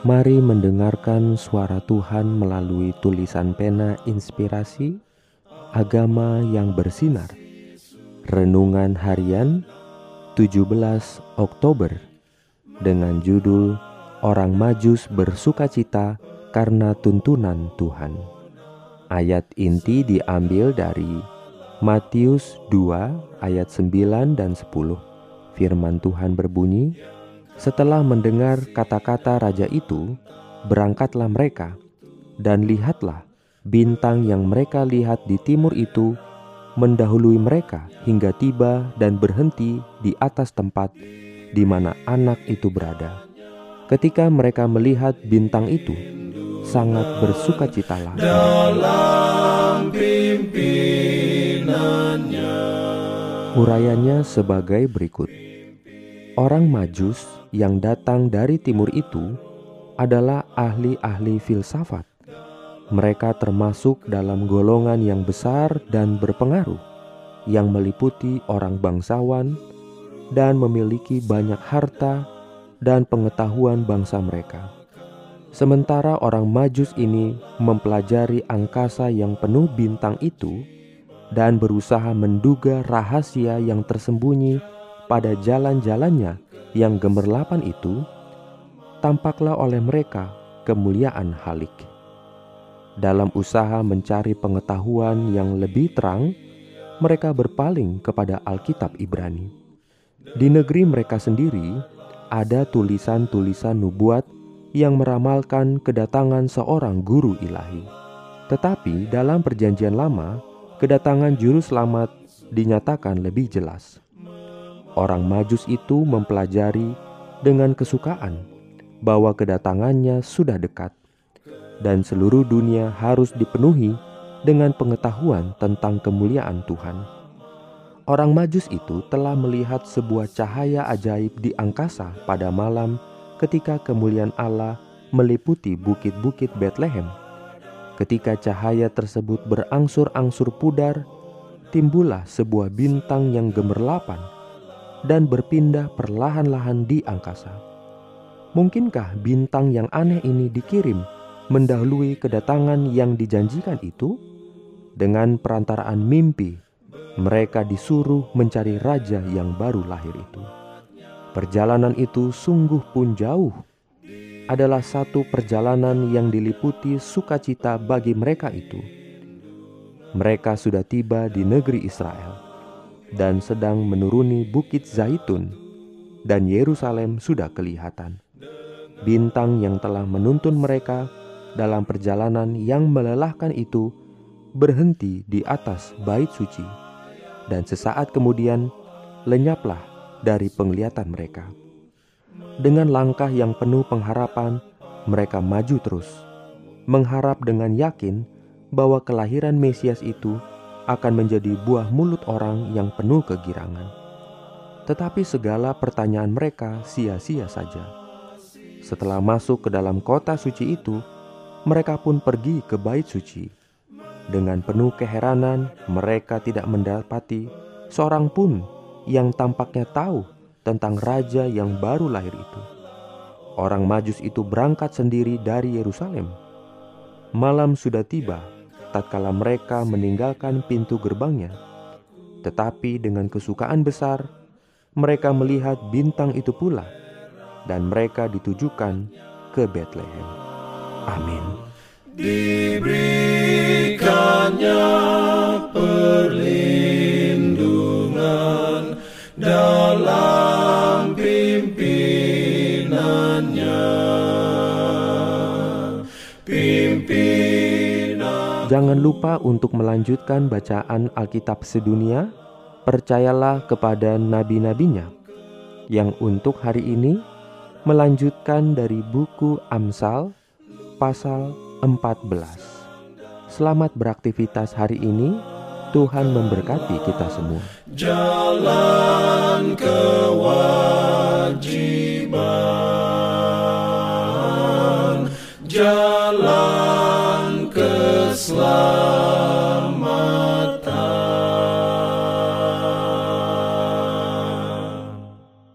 Mari mendengarkan suara Tuhan melalui tulisan pena inspirasi agama yang bersinar. Renungan harian 17 Oktober dengan judul Orang Majus bersukacita karena tuntunan Tuhan. Ayat inti diambil dari Matius 2 ayat 9 dan 10. Firman Tuhan berbunyi, setelah mendengar kata-kata raja itu, berangkatlah mereka, dan lihatlah bintang yang mereka lihat di timur itu mendahului mereka hingga tiba dan berhenti di atas tempat di mana anak itu berada. Ketika mereka melihat bintang itu, sangat bersukacitalah. Dalam pimpinannya Urayanya sebagai berikut. Orang Majus yang datang dari timur itu adalah ahli-ahli filsafat. Mereka termasuk dalam golongan yang besar dan berpengaruh, yang meliputi orang bangsawan dan memiliki banyak harta dan pengetahuan bangsa mereka. Sementara orang Majus ini mempelajari angkasa yang penuh bintang itu dan berusaha menduga rahasia yang tersembunyi pada jalan-jalannya yang gemerlapan itu, tampaklah oleh mereka kemuliaan Halik. Dalam usaha mencari pengetahuan yang lebih terang, mereka berpaling kepada Alkitab Ibrani. Di negeri mereka sendiri ada tulisan-tulisan nubuat yang meramalkan kedatangan seorang guru ilahi. Tetapi dalam Perjanjian Lama, kedatangan Juru Selamat dinyatakan lebih jelas. Orang Majus itu mempelajari dengan kesukaan bahwa kedatangannya sudah dekat, dan seluruh dunia harus dipenuhi dengan pengetahuan tentang kemuliaan Tuhan. Orang Majus itu telah melihat sebuah cahaya ajaib di angkasa pada malam ketika kemuliaan Allah meliputi bukit-bukit Bethlehem. Ketika cahaya tersebut berangsur-angsur pudar, timbullah sebuah bintang yang gemerlapan dan berpindah perlahan-lahan di angkasa. Mungkinkah bintang yang aneh ini dikirim mendahului kedatangan yang dijanjikan itu? Dengan perantaraan mimpi, mereka disuruh mencari raja yang baru lahir itu. Perjalanan itu sungguh pun jauh. Adalah satu perjalanan yang diliputi sukacita bagi mereka itu. Mereka sudah tiba di negeri Israel dan sedang menuruni Bukit Zaitun, dan Yerusalem sudah kelihatan. Bintang yang telah menuntun mereka dalam perjalanan yang melelahkan itu berhenti di atas bait suci, dan sesaat kemudian lenyaplah dari penglihatan mereka. Dengan langkah yang penuh pengharapan, mereka maju terus, mengharap dengan yakin bahwa kelahiran Mesias itu akan menjadi buah mulut orang yang penuh kegirangan. Tetapi segala pertanyaan mereka sia-sia saja. Setelah masuk ke dalam kota suci itu, mereka pun pergi ke bait suci. Dengan penuh keheranan, mereka tidak mendapati seorang pun yang tampaknya tahu tentang raja yang baru lahir itu. Orang Majus itu berangkat sendiri dari Yerusalem. Malam sudah tiba tatkala mereka meninggalkan pintu gerbangnya. Tetapi dengan kesukaan besar, mereka melihat bintang itu pula, dan mereka ditujukan ke Bethlehem. Amin. Diberikannya perlindungan dalam pimpinannya. Pimpin Jangan lupa untuk melanjutkan bacaan Alkitab sedunia. Percayalah kepada nabi-nabinya yang untuk hari ini melanjutkan dari buku Amsal pasal 14. Selamat beraktivitas hari ini. Tuhan memberkati kita semua. Jalan kewajiban. Jalan Islam.